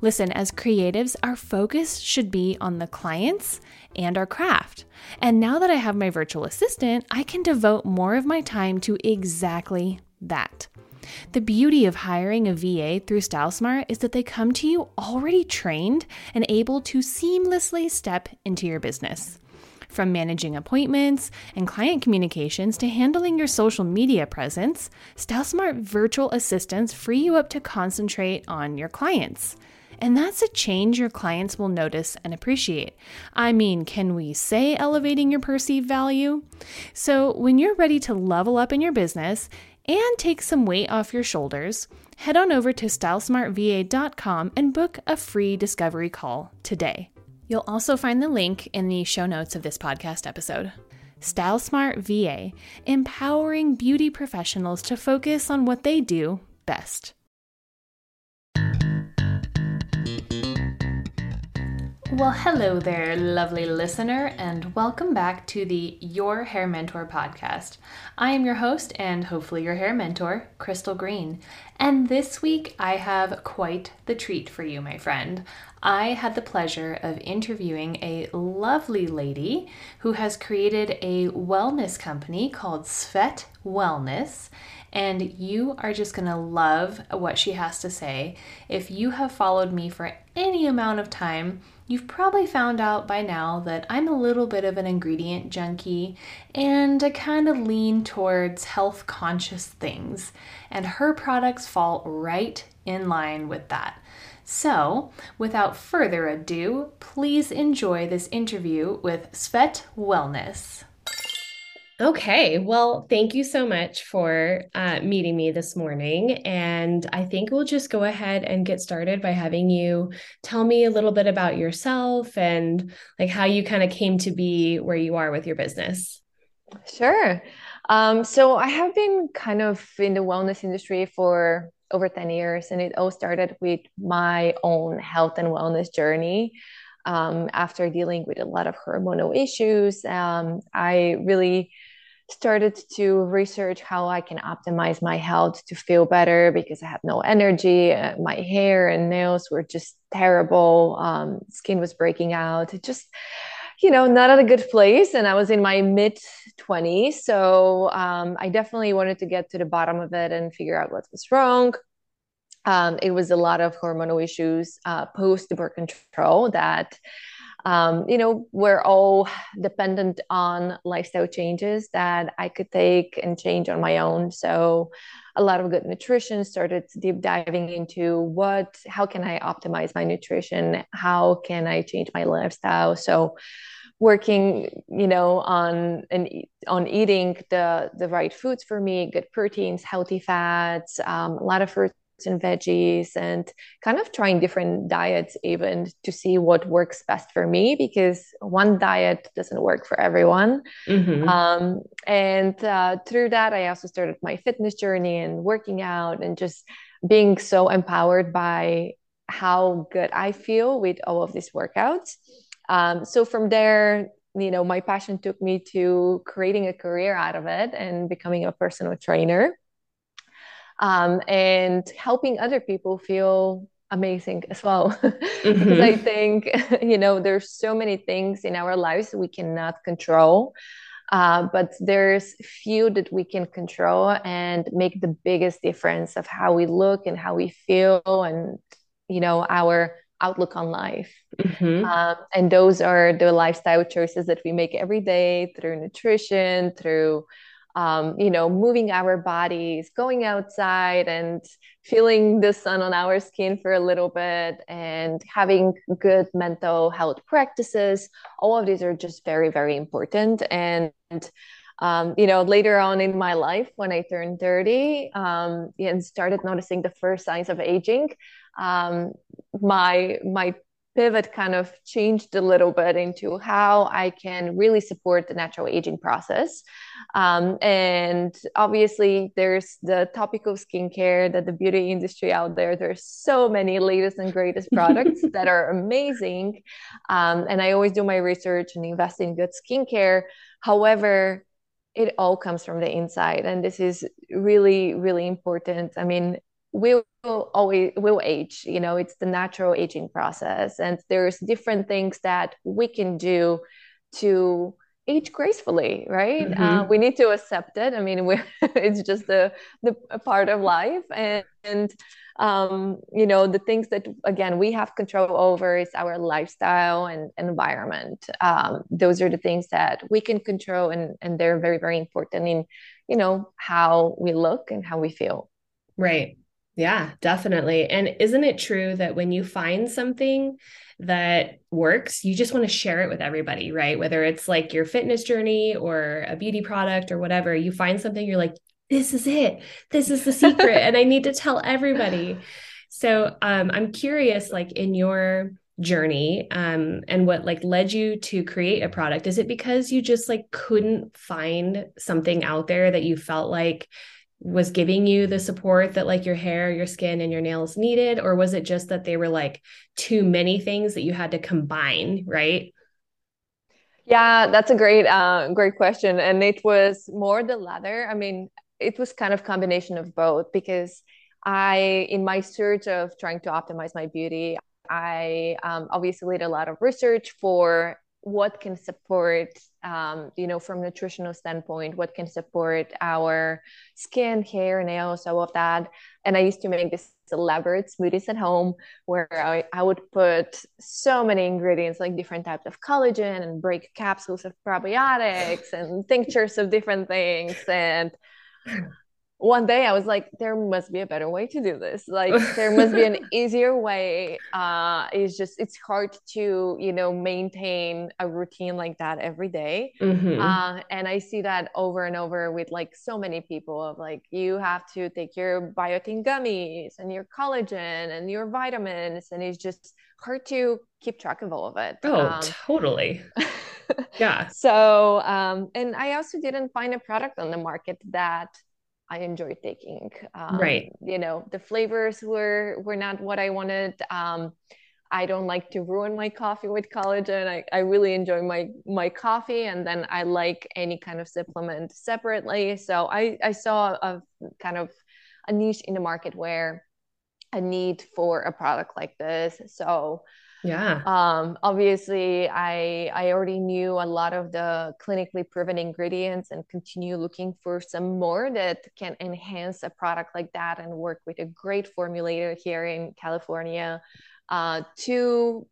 Listen, as creatives, our focus should be on the clients and our craft. And now that I have my virtual assistant, I can devote more of my time to exactly that. The beauty of hiring a VA through StyleSmart is that they come to you already trained and able to seamlessly step into your business. From managing appointments and client communications to handling your social media presence, StyleSmart virtual assistants free you up to concentrate on your clients. And that's a change your clients will notice and appreciate. I mean, can we say elevating your perceived value? So, when you're ready to level up in your business and take some weight off your shoulders, head on over to stylesmartva.com and book a free discovery call today. You'll also find the link in the show notes of this podcast episode. Style Smart VA, empowering beauty professionals to focus on what they do best. Well, hello there, lovely listener, and welcome back to the Your Hair Mentor podcast. I am your host and hopefully your hair mentor, Crystal Green. And this week I have quite the treat for you, my friend. I had the pleasure of interviewing a lovely lady who has created a wellness company called Svete Wellness and you are just gonna love what she has to say. If you have followed me for any amount of time, You've probably found out by now that I'm a little bit of an ingredient junkie and I kind of lean towards health conscious things, and her products fall right in line with that. So, without further ado, please enjoy this interview with Svete Wellness. Okay. Well, thank you so much for uh, meeting me this morning. And I think we'll just go ahead and get started by having you tell me a little bit about yourself and like how you kind of came to be where you are with your business. Sure. Um, so I have been kind of in the wellness industry for over 10 years, and it all started with my own health and wellness journey. Um, after dealing with a lot of hormonal issues, um, I really started to research how I can optimize my health to feel better because I had no energy. Uh, my hair and nails were just terrible. Um, skin was breaking out. It just, you know, not at a good place. And I was in my mid 20s. So um, I definitely wanted to get to the bottom of it and figure out what was wrong. Um, it was a lot of hormonal issues uh, post birth control that um, you know, we're all dependent on lifestyle changes that I could take and change on my own. So, a lot of good nutrition started deep diving into what, how can I optimize my nutrition? How can I change my lifestyle? So, working you know on and on eating the the right foods for me good proteins healthy fats um, a lot of fruits and veggies and kind of trying different diets even to see what works best for me because one diet doesn't work for everyone. Mm-hmm. um, and uh, through that i also started my fitness journey and working out and just being so empowered by how good i feel with all of these workouts. Um, so from there you know my passion took me to creating a career out of it and becoming a personal trainer um, and helping other people feel amazing as well mm-hmm. because i think you know there's so many things in our lives we cannot control uh, but there's few that we can control and make the biggest difference of how we look and how we feel and you know our outlook on life mm-hmm. um, and those are the lifestyle choices that we make every day through nutrition through um, you know, moving our bodies, going outside and feeling the sun on our skin for a little bit, and having good mental health practices. All of these are just very, very important. And um, you know, later on in my life, when I turned 30 um, and started noticing the first signs of aging, um, my my pivot kind of changed a little bit into how I can really support the natural aging process. Um, and obviously, there's the topical skincare that the beauty industry out there. There's so many latest and greatest products that are amazing. Um, and I always do my research and invest in good skincare. However, it all comes from the inside and this is really really important i mean will always will age you know it's the natural aging process. And there's different things that we can do to age gracefully right? Mm-hmm. uh, we need to accept it. I mean it's just the the part of life. And, and um, you know the things that again we have control over is our lifestyle and environment. Um, those are the things that we can control and and they're very very important in you know how we look and how we feel. Right yeah definitely and isn't it true that when you find something that works you just want to share it with everybody right whether it's like your fitness journey or a beauty product or whatever you find something you're like this is it. This is the secret. and I need to tell everybody. So um, I'm curious, like in your journey um, and what like led you to create a product is it because you just like couldn't find something out there that you felt like was giving you the support that like your hair your skin and your nails needed? Or was it just that they were like too many things that you had to combine right? Yeah that's a great uh great question. And it was more the latter. I mean it was kind of combination of both because I, in my search of trying to optimize my beauty, I um, obviously did a lot of research for what can support, um, you know, from nutritional standpoint, what can support our skin, hair, nails, all of that. And I used to make this elaborate smoothies at home where I, I would put so many ingredients like different types of collagen and break capsules of probiotics and tinctures of different things and one day I was like, there must be a better way to do this. Like there must be an easier way. Uh, it's just it's hard to you know maintain a routine like that every day. Mm-hmm. Uh, and I see that over and over with like so many people of like you have to take your biotin gummies and your collagen and your vitamins, and it's just hard to keep track of all of it. Oh, um, totally. yeah. So, um, and I also didn't find a product on the market that I enjoyed taking. Um, right. You know, the flavors were were not what I wanted. Um, I don't like to ruin my coffee with collagen. I, I really enjoy my my coffee, and then I like any kind of supplement separately. So I I saw a kind of a niche in the market where a need for a product like this. So yeah. Um obviously i i already knew a lot of the clinically proven ingredients and continue looking for some more that can enhance a product like that and work with a great formulator here in california uh, to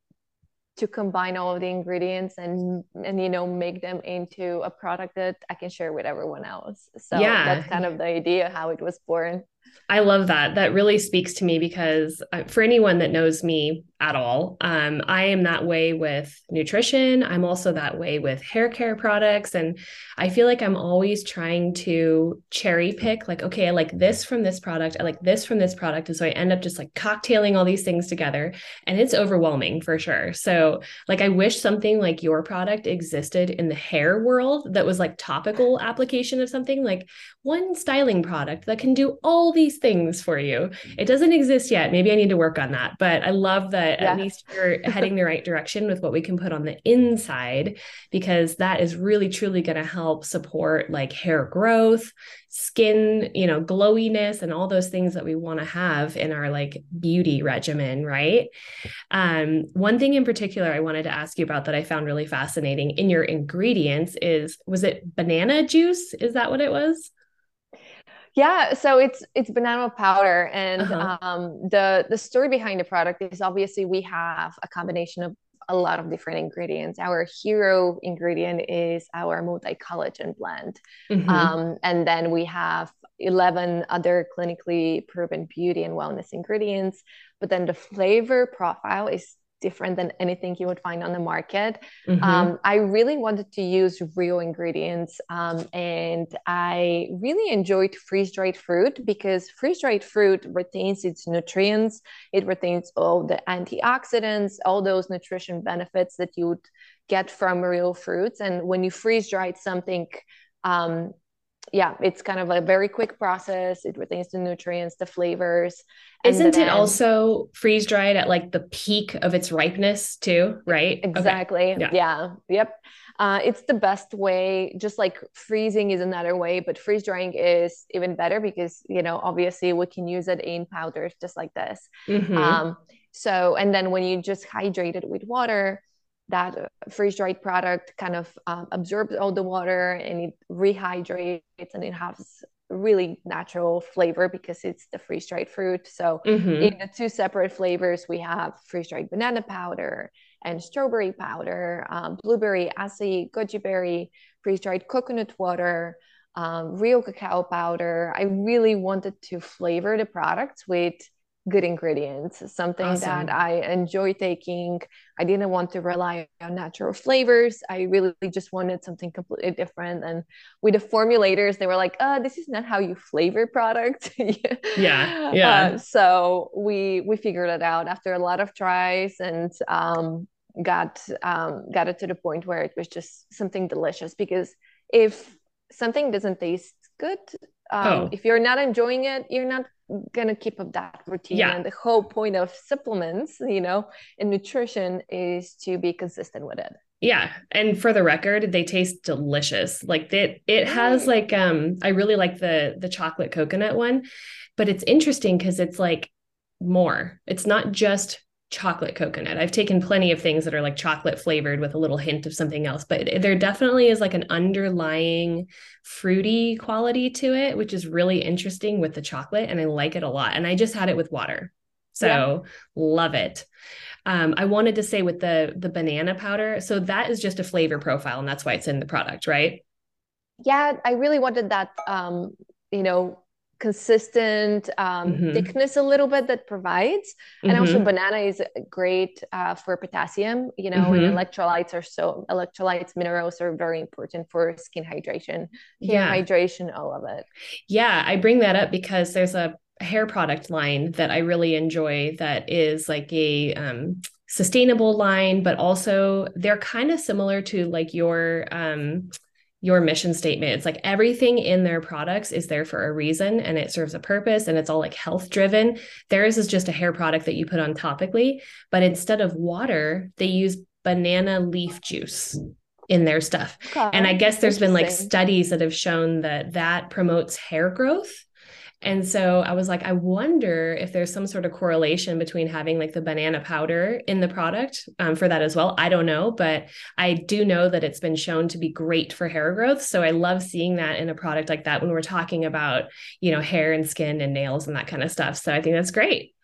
to combine all of the ingredients and and you know make them into a product that i can share with everyone else. So yeah. that's kind of the idea how it was born I love that. That really speaks to me because uh, for anyone that knows me at all, um, I am that way with nutrition. I'm also that way with hair care products. And I feel like I'm always trying to cherry pick, like, okay, I like this from this product. I like this from this product. And so I end up just like cocktailing all these things together. And it's overwhelming for sure. So, like, I wish something like your product existed in the hair world that was like topical application of something like one styling product that can do all these things for you. It doesn't exist yet. Maybe I need to work on that. But I love that yeah. at least you're heading the right direction with what we can put on the inside, because that is really truly going to help support like hair growth, skin, you know, glowiness, and all those things that we want to have in our like beauty regimen, right? Um, one thing in particular I wanted to ask you about that I found really fascinating in your ingredients is was it banana juice? Is that what it was? Yeah, so it's it's banana powder, and uh-huh. um, the the story behind the product is obviously we have a combination of a lot of different ingredients. Our hero ingredient is our multi collagen blend. Mm-hmm. Um, and then we have 11 other clinically proven beauty and wellness ingredients. But then the flavor profile is different than anything you would find on the market. Mm-hmm. Um, I really wanted to use real ingredients, um, and I really enjoyed freeze dried fruit because freeze dried fruit retains its nutrients, it retains all the antioxidants, all those nutrition benefits that you would get from real fruits. And when you freeze dried something, um, yeah, it's kind of a very quick process. It retains the nutrients, the flavors. Isn't then, it also freeze dried at like the peak of its ripeness too? Right. Exactly. Okay. Yeah. yeah. Yep. Uh, it's the best way. Just like freezing is another way, but freeze drying is even better because you know obviously we can use it in powders just like this. Mm-hmm. Um, so and then when you just hydrate it with water, that freeze dried product kind of um, absorbs all the water and it rehydrates and it has really natural flavor because it's the freeze dried fruit. So mm-hmm. in the two separate flavors, we have freeze dried banana powder and strawberry powder, um, blueberry, acai, goji berry, freeze dried coconut water, um, real cacao powder. I really wanted to flavor the product with good ingredients, something awesome. that I enjoy taking. I didn't want to rely on natural flavors. I really just wanted something completely different. And with the formulators, they were like, "Uh, this is not how you flavor product." yeah, yeah. Uh, so we we figured it out after a lot of tries and um, got um, got it to the point where it was just something delicious. Because if something doesn't taste good, um, oh. if you're not enjoying it, you're not gonna keep up that routine. Yeah. and the whole point of supplements you know and nutrition is to be consistent with it. Yeah. And for the record they taste delicious. Like it it has like um i really like the the chocolate coconut one but it's interesting because it's like more. It's not just chocolate coconut. I've taken plenty of things that are like chocolate flavored with a little hint of something else, but there definitely is like an underlying fruity quality to it, which is really interesting with the chocolate. And I like it a lot. And I just had it with water. So yeah. love it. Um, I wanted to say with the the banana powder, so that is just a flavor profile, and that's why it's in the product, right? Yeah, I really wanted that um, you know, consistent um, mm-hmm. thickness a little bit that provides and mm-hmm. also banana is great uh, for potassium you know mm-hmm. and electrolytes are so electrolytes minerals are very important for skin hydration hair yeah. hydration all of it yeah i bring that up because there's a hair product line that i really enjoy that is like a um, sustainable line but also they're kind of similar to like your um, your mission statement. It's like everything in their products is there for a reason and it serves a purpose and it's all like health driven. Theirs is just a hair product that you put on topically, but instead of water, they use banana leaf juice in their stuff. Okay. And I guess there's been like studies that have shown that that promotes hair growth and so I was like, I wonder if there's some sort of correlation between having like the banana powder in the product um, for that as well. I don't know, but I do know that it's been shown to be great for hair growth. So I love seeing that in a product like that when we're talking about, you know, hair and skin and nails and that kind of stuff. So I think that's great.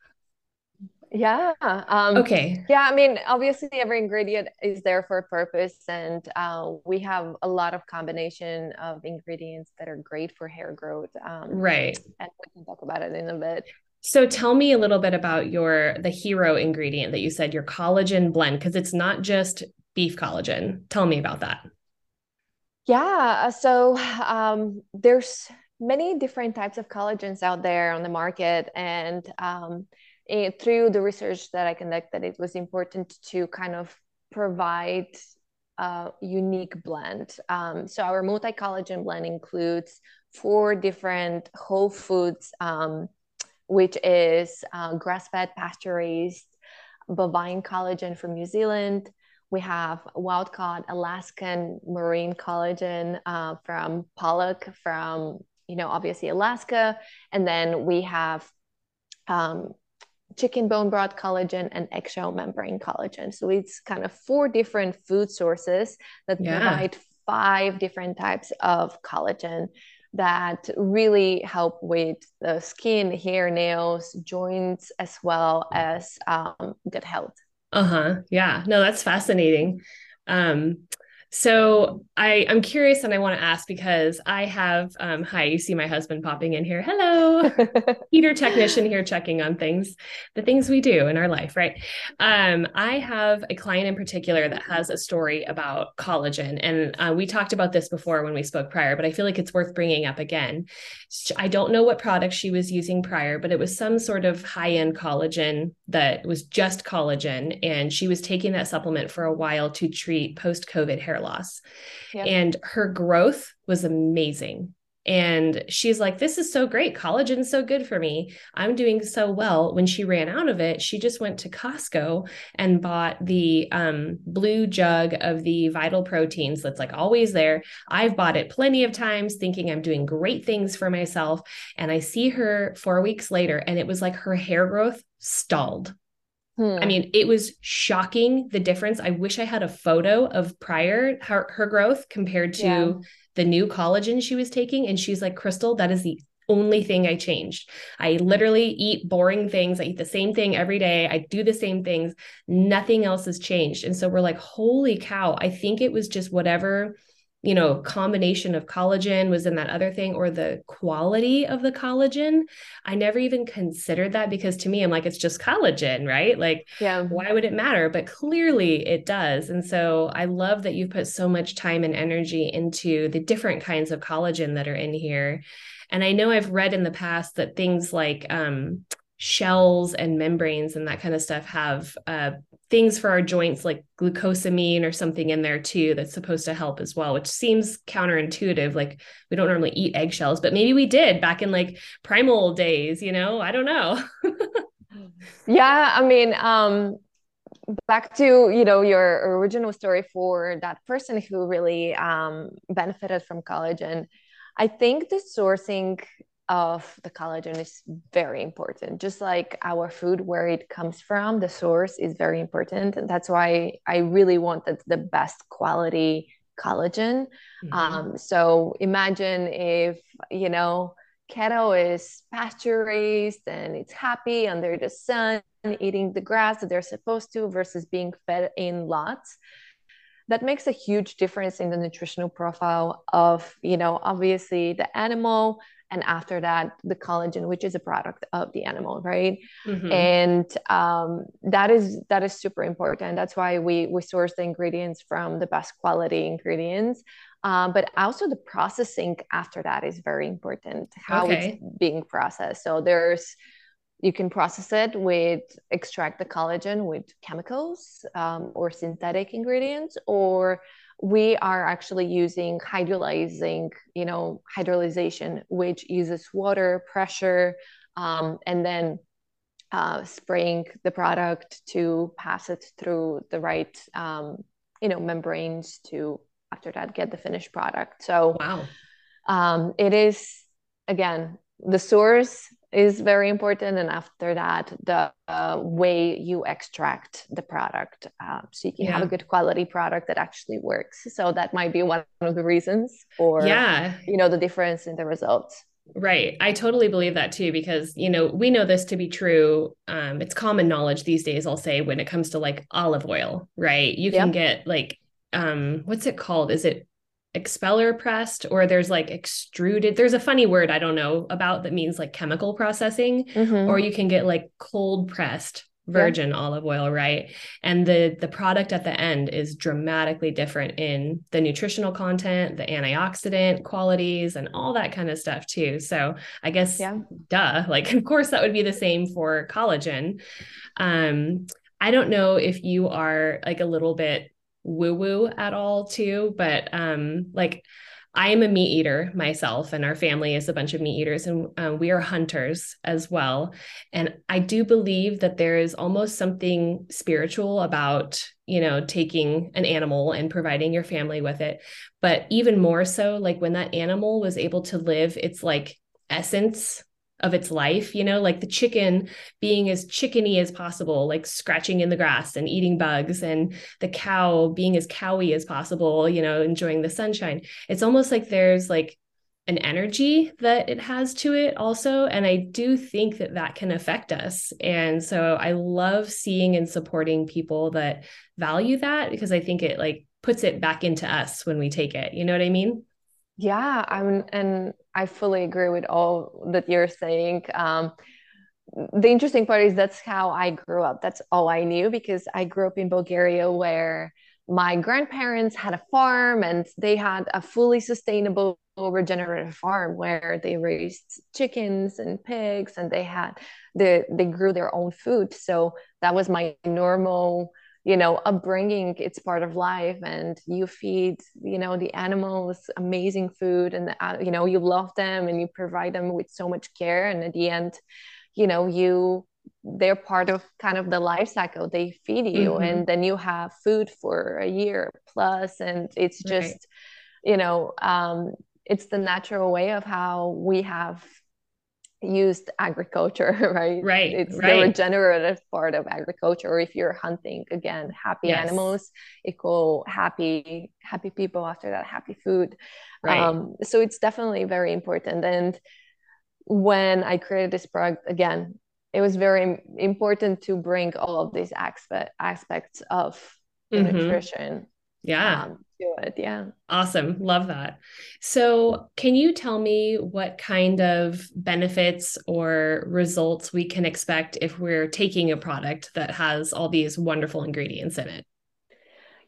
Yeah. Um, okay. Yeah. I mean, obviously, every ingredient is there for a purpose, and uh, we have a lot of combination of ingredients that are great for hair growth. Um, right. And we can talk about it in a bit. So tell me a little bit about your the hero ingredient that you said your collagen blend because it's not just beef collagen. Tell me about that. Yeah. So um, there's many different types of collagens out there on the market, and um, it, through the research that I conducted, it was important to kind of provide a unique blend. Um, so our multi-collagen blend includes four different whole foods, um, which is uh, grass-fed, pasture-raised, bovine collagen from New Zealand. We have wild-caught Alaskan marine collagen uh, from pollock from, you know, obviously Alaska, and then we have um, chicken bone broth collagen and eggshell membrane collagen. So it's kind of four different food sources that yeah. provide five different types of collagen that really help with the skin, hair, nails, joints, as well as um, gut health. Uh-huh. Yeah. No, that's fascinating. Um, so I, I'm curious and I want to ask because I have um, hi, you see my husband popping in here. Hello, heater technician here checking on things, the things we do in our life, right? Um, I have a client in particular that has a story about collagen, and uh, we talked about this before when we spoke prior, but I feel like it's worth bringing up again. I don't know what product she was using prior, but it was some sort of high end collagen that was just collagen, and she was taking that supplement for a while to treat post COVID hair loss. Yep. And her growth was amazing. And she's like, This is so great. Collagen's so good for me. I'm doing so well. When she ran out of it, she just went to Costco and bought the um, blue jug of the vital proteins that's like always there. I've bought it plenty of times thinking I'm doing great things for myself. And I see her four weeks later, and it was like her hair growth stalled. Hmm. I mean, it was shocking the difference. I wish I had a photo of prior her, her growth compared to yeah. the new collagen she was taking. And she's like, Crystal, that is the only thing I changed. I literally eat boring things. I eat the same thing every day. I do the same things. Nothing else has changed. And so we're like, holy cow. I think it was just whatever you know combination of collagen was in that other thing or the quality of the collagen. I never even considered that because to me i'm like it's just collagen right? Like yeah. why would it matter? But clearly it does. And so i love that you've put so much time and energy into the different kinds of collagen that are in here. And i know i've read in the past that things like um, shells and membranes and that kind of stuff have uh, things for our joints like glucosamine or something in there too that's supposed to help as well which seems counterintuitive like we don't normally eat eggshells but maybe we did back in like primal days you know? I don't know. Yeah i mean um back to you know your original story for that person who really um benefited from collagen i think the sourcing of the collagen is very important. Just like our food, where it comes from, the source is very important. And that's why I really wanted the best quality collagen. Mm-hmm. Um, so imagine if, you know, cattle is pasture raised and it's happy under the sun, eating the grass that they're supposed to versus being fed in lots that makes a huge difference in the nutritional profile of you know obviously the animal and after that the collagen which is a product of the animal right mm-hmm. and um, that is that is super important that's why we we source the ingredients from the best quality ingredients um, but also the processing after that is very important how okay. it's being processed so there's you can process it with extract the collagen with chemicals um, or synthetic ingredients or we are actually using hydrolyzing, you know, hydrolyzation, which uses water, pressure, um, and then uh, spraying the product to pass it through the right, um, you know, membranes to after that get the finished product. So, wow, um, it is again the source is very important and after that the uh, way you extract the product uh, so you can yeah. have a good quality product that actually works so that might be one of the reasons for yeah you know the difference in the results Right. I totally believe that too, because, you know, we know this to be true. Um, it's common knowledge these days, I'll say, when it comes to like olive oil, right? You can yep. get like, um, what's it called? Is it expeller pressed or there's like extruded there's a funny word i don't know about that means like chemical processing mm-hmm. or you can get like cold pressed virgin yeah. olive oil right and the the product at the end is dramatically different in the nutritional content the antioxidant qualities and all that kind of stuff too so i guess yeah. duh like of course that would be the same for collagen um i don't know if you are like a little bit woo woo at all too, but um like I am a meat eater myself, and our family is a bunch of meat eaters, and uh, we are hunters as well. And I do believe that there is almost something spiritual about, you know, taking an animal and providing your family with it. But even more so, like when that animal was able to live its like essence of its life, you know, like the chicken being as chickeny as possible, like scratching in the grass and eating bugs, and the cow being as cowy as possible, you know, enjoying the sunshine. It's almost like there's like an energy that it has to it also and i do think that that can affect us. And so i love seeing and supporting people that value that because i think it like puts it back into us when we take it. You know what i mean yeah i'm and i fully agree with all that you're saying. Um, the interesting part is that's how i grew up. That's all i knew because i grew up in bulgaria where my grandparents had a farm and they had a fully sustainable regenerative farm where they raised chickens and pigs and they had the they grew their own food. So that was my normal you know upbringing it's part of life and you feed you know the animals amazing food and uh, you know you love them and you provide them with so much care and at the end you know you they're part of kind of the life cycle they feed you mm-hmm. and then you have food for a year plus and it's just right. you know um, it's the natural way of how we have used agriculture right right it's right. the regenerative part of agriculture or if you're hunting again happy yes. animals equal happy happy people after that happy food right. um, so it's definitely very important and when i created this product again it was very important to bring all of these aspect, aspects of mm-hmm. nutrition yeah. um, to it. Yeah. Awesome. Love that. So can you tell me what kind of benefits or results we can expect if we're taking a product that has all these wonderful ingredients in it?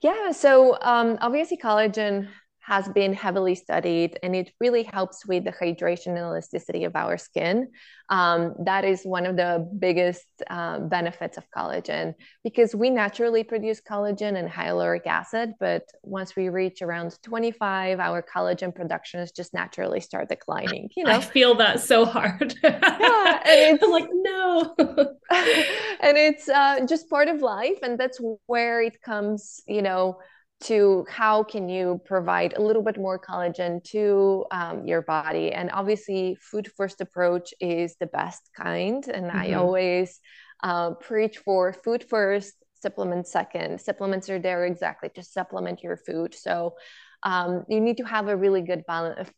Yeah. So um, obviously collagen has been heavily studied and it really helps with the hydration and elasticity of our skin. Um, that is one of the biggest uh, benefits of collagen because we naturally produce collagen and hyaluronic acid, but once we reach around 25, our collagen productions just naturally start declining. You know, I feel that so hard. yeah, and it's like no, and it's uh, just part of life, and that's where it comes. You know to how can you provide a little bit more collagen to um, your body? And obviously food first approach is the best kind and mm-hmm. i always uh, preach for food first supplement second. Supplements are there exactly to supplement your food. So um, you need to have a really good balance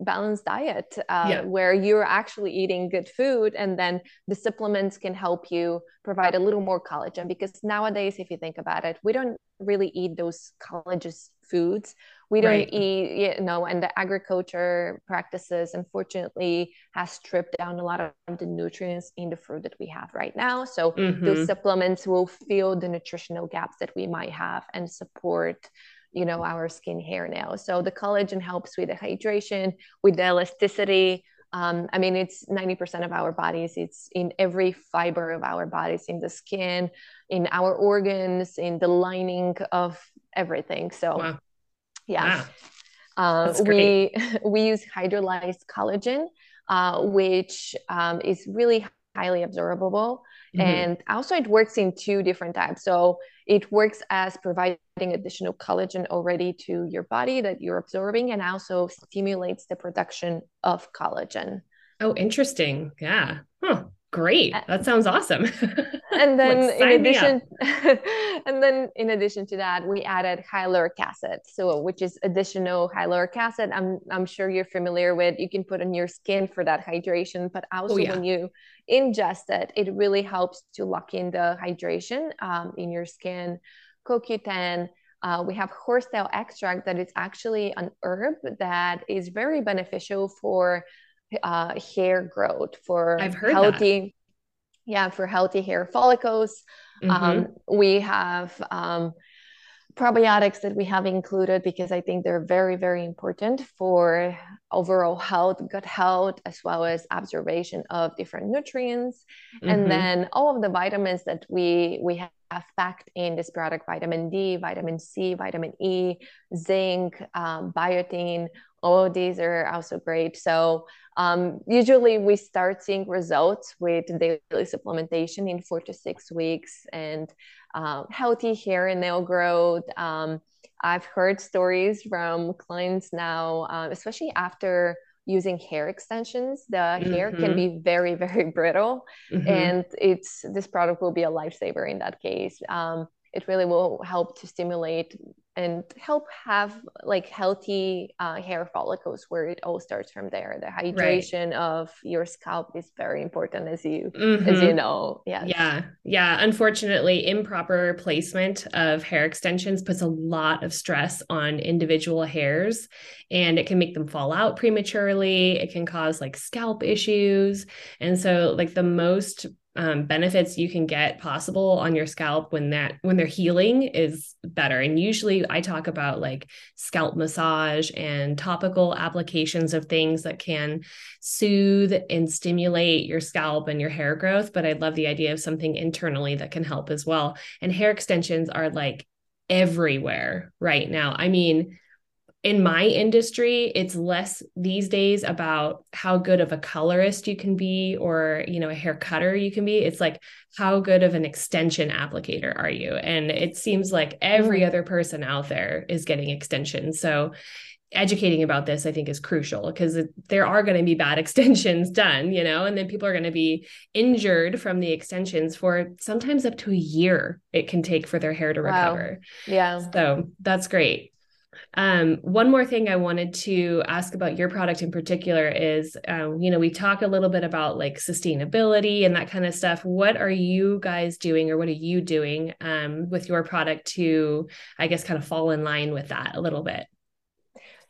balanced diet uh, yeah. where you're actually eating good food and then the supplements can help you provide a little more collagen because nowadays if you think about it we don't really eat those collagenous foods we don't right. eat you know and the agriculture practices unfortunately has stripped down a lot of the nutrients in the fruit that we have right now so mm-hmm. those supplements will fill the nutritional gaps that we might have and support you know our skin hair now. So the collagen helps with the hydration with the elasticity. Um, i mean it's 90% of our bodies it's in every fiber of our bodies in the skin in our organs in the lining of everything. So wow. yeah. Wow. Uh, we we use hydrolyzed collagen uh, which um, is really highly absorbable. Mm-hmm. and also it works in two different types. So it works as providing additional collagen already to your body that you're absorbing and also stimulates the production of collagen. Oh, interesting. Yeah. Huh. Great. That sounds awesome. and then in addition and then in addition to that, we added hyaluronic acid. So which is additional hyaluronic acid. I'm I'm sure you're familiar with. You can put on your skin for that hydration, but oh, also oh, yeah. when you ingest it, it really helps to lock in the hydration um, in your skin. CoQ10, uh, we have horsetail extract that is actually an herb that is very beneficial for uh, hair growth for healthy that. yeah for healthy hair follicles mm-hmm. um, we have um, probiotics that we have included because i think they're very very important for overall health gut health as well as observation of different nutrients mm-hmm. and then all of the vitamins that we we have packed in this product vitamin d vitamin c vitamin e zinc um, biotin all of these are also great so um, usually we start seeing results with daily supplementation in four to six weeks and uh, healthy hair and nail growth. Um, I've heard stories from clients now, uh, especially after using hair extensions the mm-hmm. hair can mm-hmm. be very very brittle mm-hmm. and it's this product will be a lifesaver in that case um, it really will help to stimulate and help have like healthy uh, hair follicles where it all starts from there the hydration right. of your scalp is very important as you mm-hmm. as you mm-hmm. know yeah yeah yeah unfortunately improper placement of hair extensions puts a lot of stress on individual hairs and it can make them fall out prematurely it can cause like scalp issues and so like the most um, benefits you can get possible on your scalp when that when they're healing is better. And usually i talk about like scalp massage and topical applications of things that can soothe and stimulate your scalp and your hair growth but i love the idea of something internally that can help as well. And hair extensions are like everywhere right now. I mean in my industry it's less these days about how good of a colorist you can be or you know a hair cutter you can be. It's like how good of an extension applicator are you? And it seems like every mm. other person out there is getting extensions. So educating about this i think is crucial because there are going to be bad extensions done you know and then people are going to be injured from the extensions for sometimes up to a year it can take for their hair to recover. Wow. yeah. So that's great um, one more thing I wanted to ask about your product in particular is, um, you know, we talk a little bit about like sustainability and that kind of stuff. What are you guys doing, or what are you doing um, with your product to, I guess, kind of fall in line with that a little bit?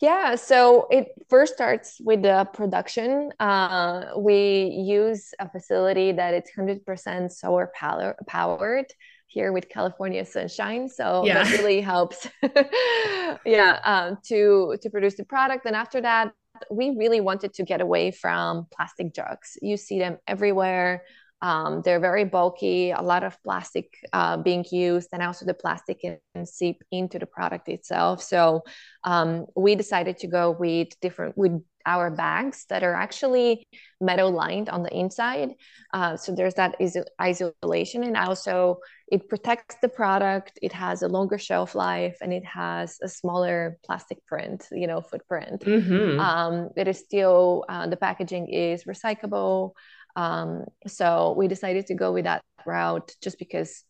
Yeah, so it first starts with the production. Uh, we use a facility that it's 100% solar power, powered here with California sunshine. So yeah. that really helps. yeah, um, to to produce the product. And after that, we really wanted to get away from plastic jugs. You see them everywhere. Um, they're very bulky, a lot of plastic uh, being used, and also the plastic can seep into the product itself. So um, we decided to go with different with our bags that are actually metal lined on the inside. Uh, so there's that is- isolation, and also it protects the product. It has a longer shelf life, and it has a smaller plastic print, you know, footprint. Mm-hmm. Um, it is still uh, the packaging is recyclable. Um, so we decided to go with that route just because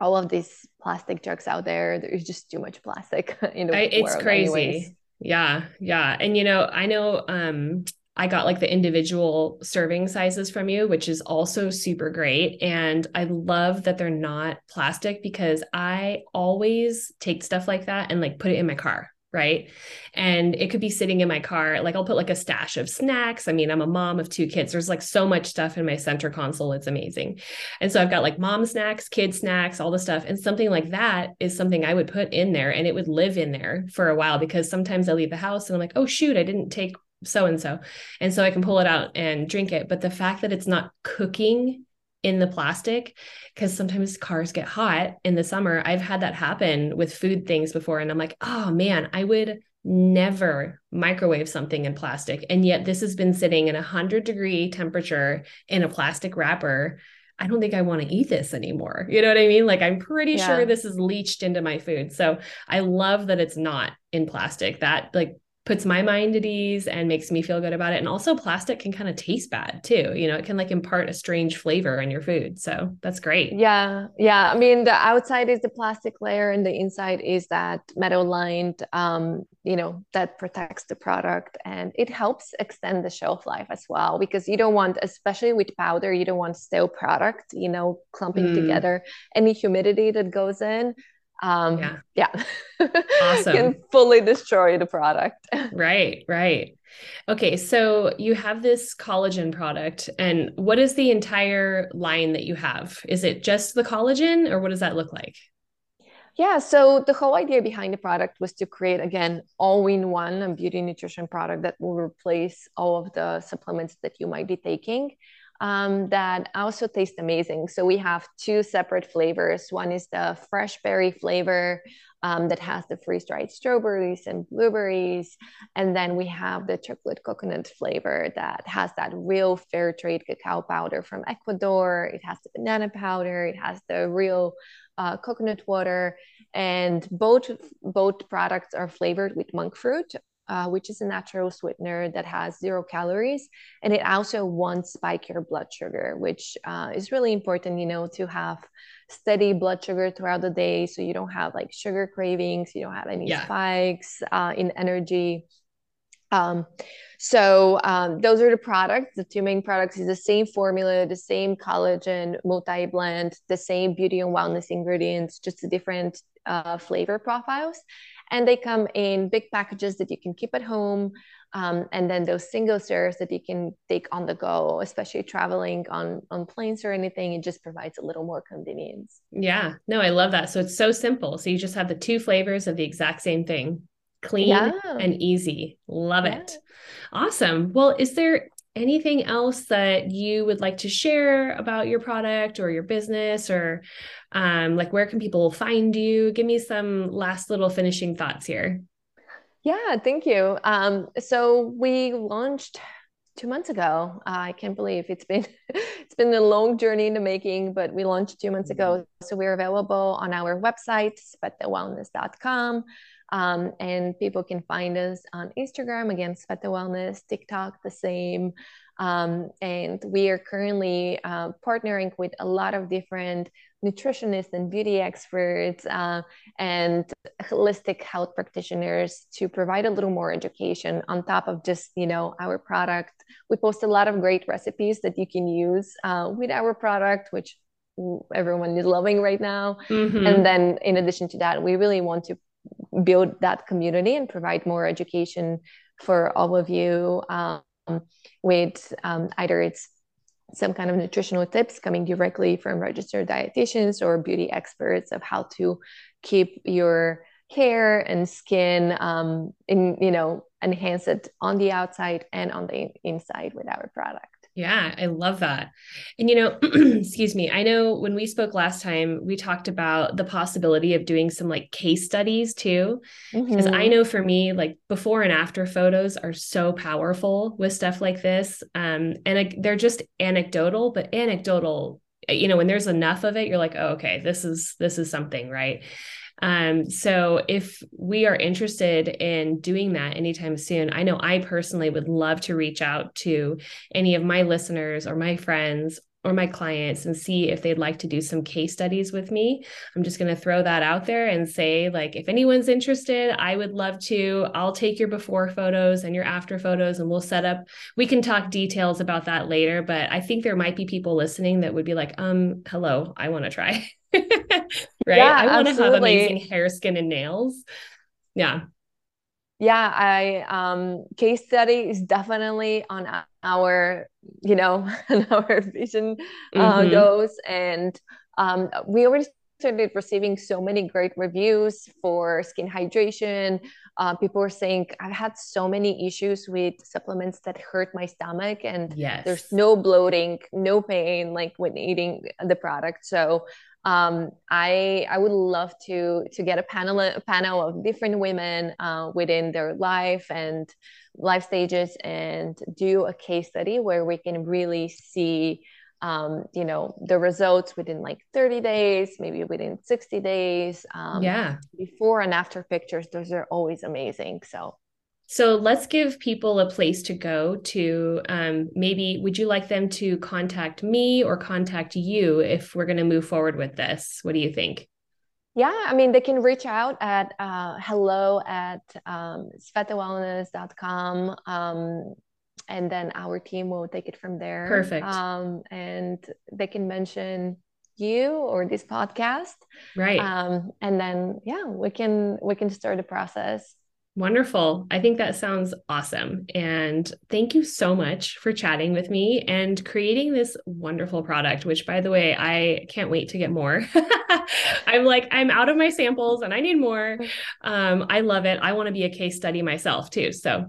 all of these plastic jugs out there, there's just too much plastic in the I, it's world. It's crazy. Anyways. Yeah, yeah. And you know, I know um I got like the individual serving sizes from you, which is also super great. And I love that they're not plastic because I always take stuff like that and like put it in my car right? And it could be sitting in my car. Like I'll put like a stash of snacks. I mean, I'm a mom of two kids. There's like so much stuff in my center console. It's amazing. And so I've got like mom snacks, kid snacks, all the stuff. And something like that is something I would put in there and it would live in there for a while because sometimes I leave the house and I'm like, oh, shoot, I didn't take so and so. And so I can pull it out and drink it. But the fact that it's not cooking in the plastic because sometimes cars get hot in the summer. I've had that happen with food things before and I'm like, "Oh man, I would never microwave something in plastic." And yet this has been sitting in a 100 degree temperature in a plastic wrapper. I don't think I want to eat this anymore. You know what I mean? Like I'm pretty yeah. sure this is leached into my food. So I love that it's not in plastic. That like puts my mind at ease and makes me feel good about it. And also plastic can kind of taste bad too. You know, it can like impart a strange flavor in your food. So that's great. Yeah. Yeah. I mean, the outside is the plastic layer and the inside is that metal lined, um, you know, that protects the product and it helps extend the shelf life as well because you don't want, especially with powder, you don't want stale product, you know, clumping mm. together. Any humidity that goes in um yeah, yeah. awesome. can fully destroy the product. Right right. Okay so you have this collagen product and what is the entire line that you have? Is it just the collagen or what does that look like? Yeah, so the whole idea behind the product was to create again all-in-one a beauty nutrition product that will replace all of the supplements that you might be taking um, that also taste amazing. So we have two separate flavors. One is the fresh berry flavor um, that has the freeze dried strawberries and blueberries. And then we have the chocolate coconut flavor that has that real fair trade cacao powder from Ecuador. It has the banana powder, it has the real uh, coconut water. And both, both products are flavored with monk fruit uh, which is a natural sweetener that has zero calories, and it also won't spike your blood sugar, which uh, is really important, you know, to have steady blood sugar throughout the day, so you don't have like sugar cravings, you don't have any yeah. spikes uh, in energy. Um, so um, those are the products. The two main products is the same formula, the same collagen multi blend, the same beauty and wellness ingredients, just the different uh, flavor profiles. And they come in big packages that you can keep at home. Um, and then those single serves that you can take on the go, especially traveling on on planes or anything. It just provides a little more convenience. Yeah, no, I love that. So it's so simple. So you just have the two flavors of the exact same thing clean yeah. and easy. Love yeah. it. Awesome. Well, is there anything else that you would like to share about your product or your business or um, like where can people find you? Give me some last little finishing thoughts here. Yeah, thank you. Um, so we launched two months ago. Uh, I can't believe it's been it's been a long journey in the making, but we launched two months ago. So we're available on our website, svetewellness.com. Um, and people can find us on Instagram, again, Svete Wellness, TikTok, the same. Um, and we are currently uh, partnering with a lot of different nutritionists and beauty experts uh, and holistic health practitioners to provide a little more education on top of just you know our product we post a lot of great recipes that you can use uh, with our product which everyone is loving right now mm-hmm. and then in addition to that we really want to build that community and provide more education for all of you um, with um, either it's some kind of nutritional tips coming directly from registered dietitians or beauty experts of how to keep your hair and skin um, in you know enhance it on the outside and on the inside with our product yeah, I love that. And, you know, excuse me, I know when we spoke last time, we talked about the possibility of doing some like case studies too. Because mm-hmm. I know for me, like before and after photos are so powerful with stuff like this. Um, and they're just anecdotal, but anecdotal, you know, when there's enough of it, you're like, oh, okay, this is, this is something, right? Um, so if we are interested in doing that anytime soon, I know I personally would love to reach out to any of my listeners or my friends or my clients and see if they'd like to do some case studies with me. I'm just going to throw that out there and say, like, if anyone's interested, I would love to. I'll take your before photos and your after photos and we'll set up, we can talk details about that later. But I think there might be people listening that would be like, um, hello, I want to try. right? Yeah, I want to have amazing hair, skin, and nails. Yeah. Yeah, I um case study is definitely on our, you know, on our vision uh, mm-hmm. goes. And um we already started receiving so many great reviews for skin hydration. Uh, people were saying I've had so many issues with supplements that hurt my stomach, and yes. there's no bloating, no pain like when eating the product. So um, I I would love to to get a panel a panel of different women uh, within their life and life stages and do a case study where we can really see um, you know the results within like 30 days maybe within 60 days um, yeah. before and after pictures. Those are always amazing. So so let's give people a place to go to. Um, maybe would you like them to contact me or contact you if we're going to move forward with this? What do you think? Yeah, I mean, they can reach out at uh, hello at um, svetewellness.com. Um, and then our team will take it from there. Perfect. Um, and they can mention you or this podcast. Right. Um, and then, yeah, we can, we can start the process. Wonderful. I think that sounds awesome. And thank you so much for chatting with me and creating this wonderful product, which, by the way, I can't wait to get more. I'm like, I'm out of my samples and I need more. Um, I love it. I want to be a case study myself too. So,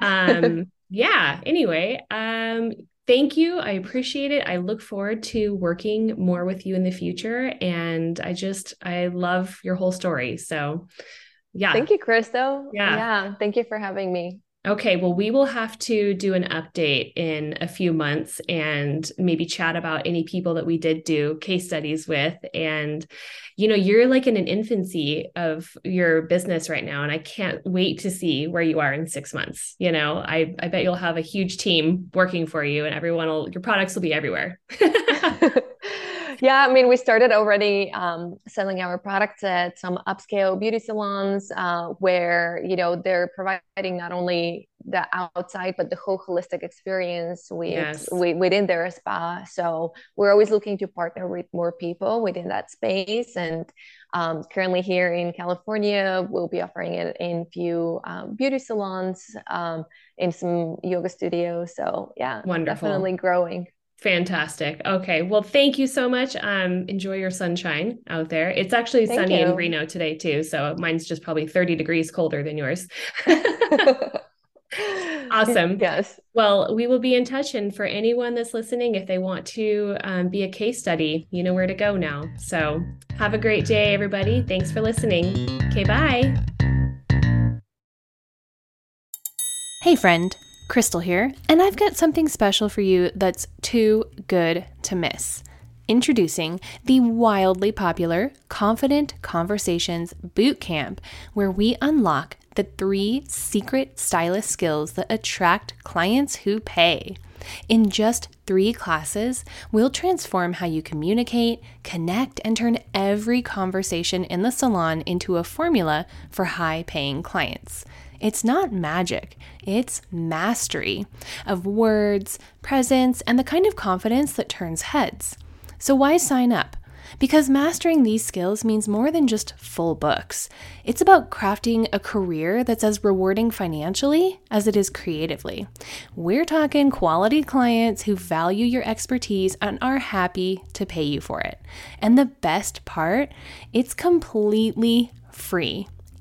um, yeah, anyway, um, thank you. I appreciate it. I look forward to working more with you in the future. And I just, I love your whole story. So, yeah. Thank you, Crystal. Yeah. Yeah. Thank you for having me. Okay, well, we will have to do an update in a few months and maybe chat about any people that we did do case studies with. And, you know, you're like in an infancy of your business right now. And I can't wait to see where you are in six months. You know, I, I bet you'll have a huge team working for you and everyone will, your products will be everywhere. yeah, I mean, we started already um, selling our products at some upscale beauty salons uh, where, you know, they're providing not only the outside but the whole holistic experience with, yes. with, within their spa. So we're always looking to partner with more people within that space. And um, currently here in california we'll be offering it in a few um, beauty salons um, in some yoga studios. So yeah wonderful. definitely growing Fantastic. Okay. Well, thank you so much. Um, enjoy your sunshine out there. It's actually thank sunny you. in Reno today too. So mine's just probably 30 degrees colder than yours. awesome. Yes. Well, we will be in touch. And for anyone that's listening, if they want to um, be a case study, you know where to go now. So have a great day, everybody. Thanks for listening. Okay. Bye. Hey, friend. Crystal here, and I've got something special for you that's too good to miss. Introducing the wildly popular Confident Conversations Bootcamp, where we unlock the three secret stylist skills that attract clients who pay. In just three classes, we'll transform how you communicate, connect, and turn every conversation in the salon into a formula for high paying clients. It's not magic, it's mastery of words, presence, and the kind of confidence that turns heads. So, why sign up? Because mastering these skills means more than just full books. It's about crafting a career that's as rewarding financially as it is creatively. We're talking quality clients who value your expertise and are happy to pay you for it. And the best part, it's completely free.